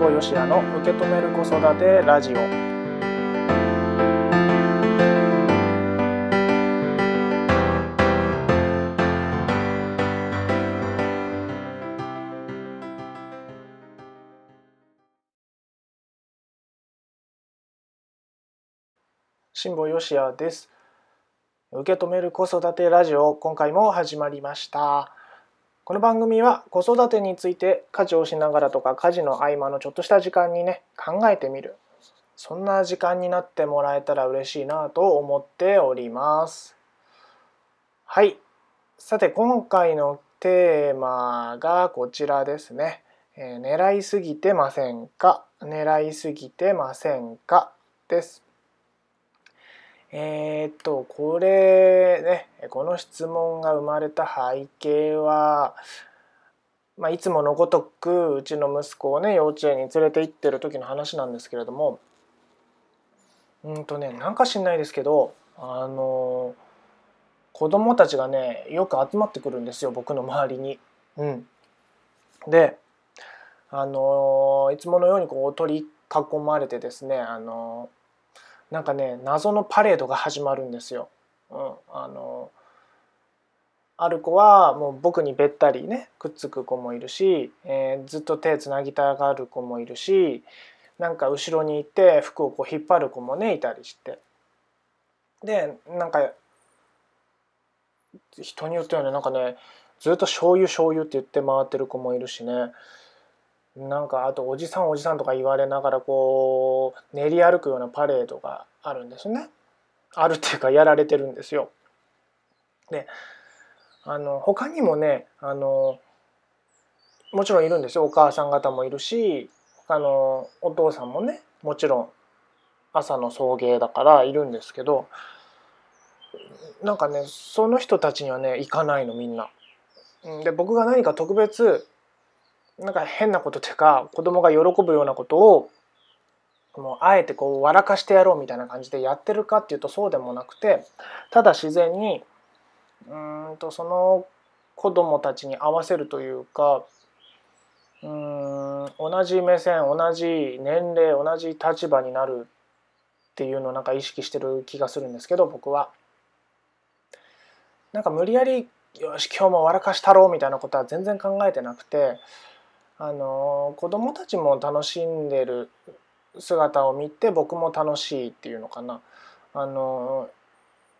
保よしやの受け止める子育てラジオ。辛坊よしやです。受け止める子育てラジオ今回も始まりました。この番組は子育てについて家事をしながらとか家事の合間のちょっとした時間にね考えてみる。そんな時間になってもらえたら嬉しいなと思っております。はい。さて今回のテーマがこちらですね、えー、狙いすぎてませんか？狙いすぎてませんか？です。えー、っとこれねこの質問が生まれた背景は、まあ、いつものごとくうちの息子をね幼稚園に連れて行ってる時の話なんですけれどもうんとねなんか知んないですけどあの子供たちがねよく集まってくるんですよ僕の周りに。うん、であのいつものようにこう取り囲まれてですねあのなんかね謎のパレードが始まるんですよ。うん、あのある子はもう僕にべったりねくっつく子もいるし、えー、ずっと手つなぎたがる子もいるしなんか後ろにいて服をこう引っ張る子もねいたりしてでなんか人によってはねなんかねずっと醤油醤油って言って回ってる子もいるしねなんかあとおじさんおじさんとか言われながらこう練り歩くようなパレードがあるんですね。あるっていうかやられてるんですよ。であの他にもねあのもちろんいるんですよお母さん方もいるし他のお父さんもねもちろん朝の送迎だからいるんですけどなんかねその人たちにはね行かないのみんな。で僕が何か特別なんか変なことっていうか子供が喜ぶようなことをもうあえてこう笑かしてやろうみたいな感じでやってるかっていうとそうでもなくてただ自然にうんとその子供たちに合わせるというかうん同じ目線同じ年齢同じ立場になるっていうのをなんか意識してる気がするんですけど僕は。なんか無理やりよし今日も笑かしたろうみたいなことは全然考えてなくてあの子供たちも楽しんでる姿を見て僕も楽しいっていうのかな。あの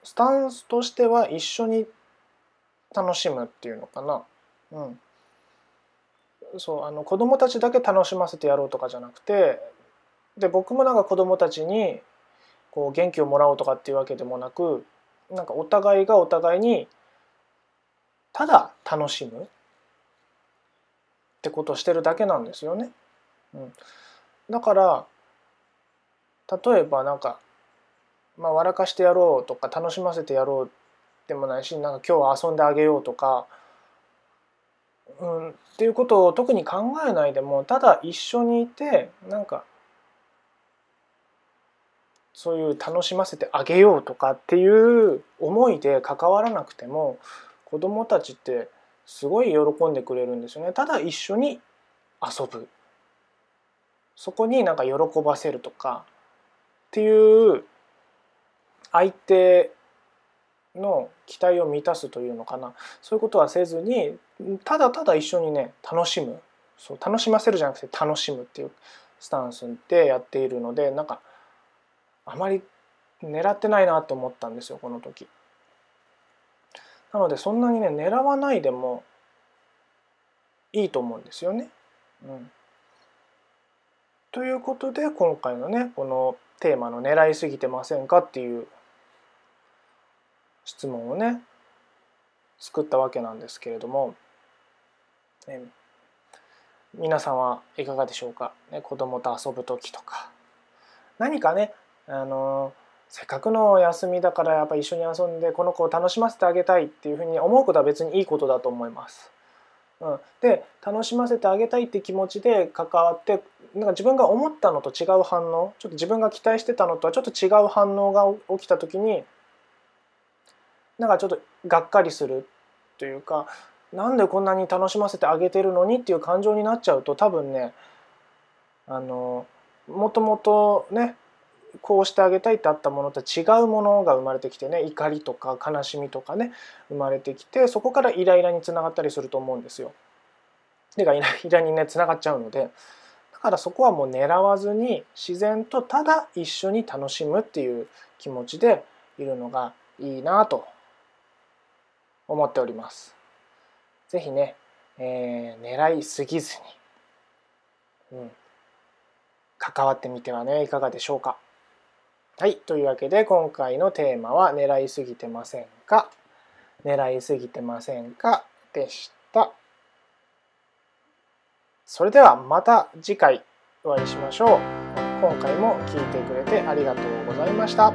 スタンスとしては一緒に楽しむっていうのかな。うん。そうあの子供たちだけ楽しませてやろうとかじゃなくてで僕もなんか子供たちにこう元気をもらおうとかっていうわけでもなくなんかお互いがお互いにただ楽しむ。ってことをしてるだけなんですよね。うん、だから例えばなんか、まあ、笑かしてやろうとか楽しませてやろうでもないしなんか今日は遊んであげようとか、うん、っていうことを特に考えないでもただ一緒にいてなんかそういう楽しませてあげようとかっていう思いで関わらなくても子どもたちってすごい喜んでくれるんですよね。ただ一緒に遊ぶ。そこになんか喜ばせるとか。っていう相手の期待を満たすというのかな。そういうことはせずにただただ一緒にね楽しむ。そう楽しませるじゃなくて楽しむっていうスタンスでやっているのでなんかあまり狙ってないなと思ったんですよこの時。なのでそんなにね狙わないでもいいと思うんですよね。うん、ということで今回のねこのテーマの「狙いすぎてませんか?」っていう質問をね作ったわけなんですけれども、ね、皆さんはいかがでしょうか、ね、子供と遊ぶ時とか何かねあのせっかくの休みだからやっぱ一緒に遊んでこの子を楽しませてあげたいっていうふうに思うことは別にいいことだと思います。うん、で楽しませてあげたいって気持ちで関わってなんか自分が思ったのと違う反応ちょっと自分が期待してたのとはちょっと違う反応が起きた時になんかちょっとがっかりするというかなんでこんなに楽しませてあげてるのにっていう感情になっちゃうと多分ねあのもともとねこうしてあげたいってあったものと違うものが生まれてきてね怒りとか悲しみとかね生まれてきてそこからイライラにつながったりすると思うんですよ。でがイライラにねつながっちゃうのでだからそこはもう狙わずに自然とただ一緒に楽しむっていう気持ちでいるのがいいなと思っております。ぜひね、えー、狙いすぎずに、うん、関わってみてはねいかがでしょうか。はい。というわけで今回のテーマは狙いすぎてませんか？狙いすぎてませんか？でした。それではまた次回お会いしましょう。今回も聴いてくれてありがとうございました。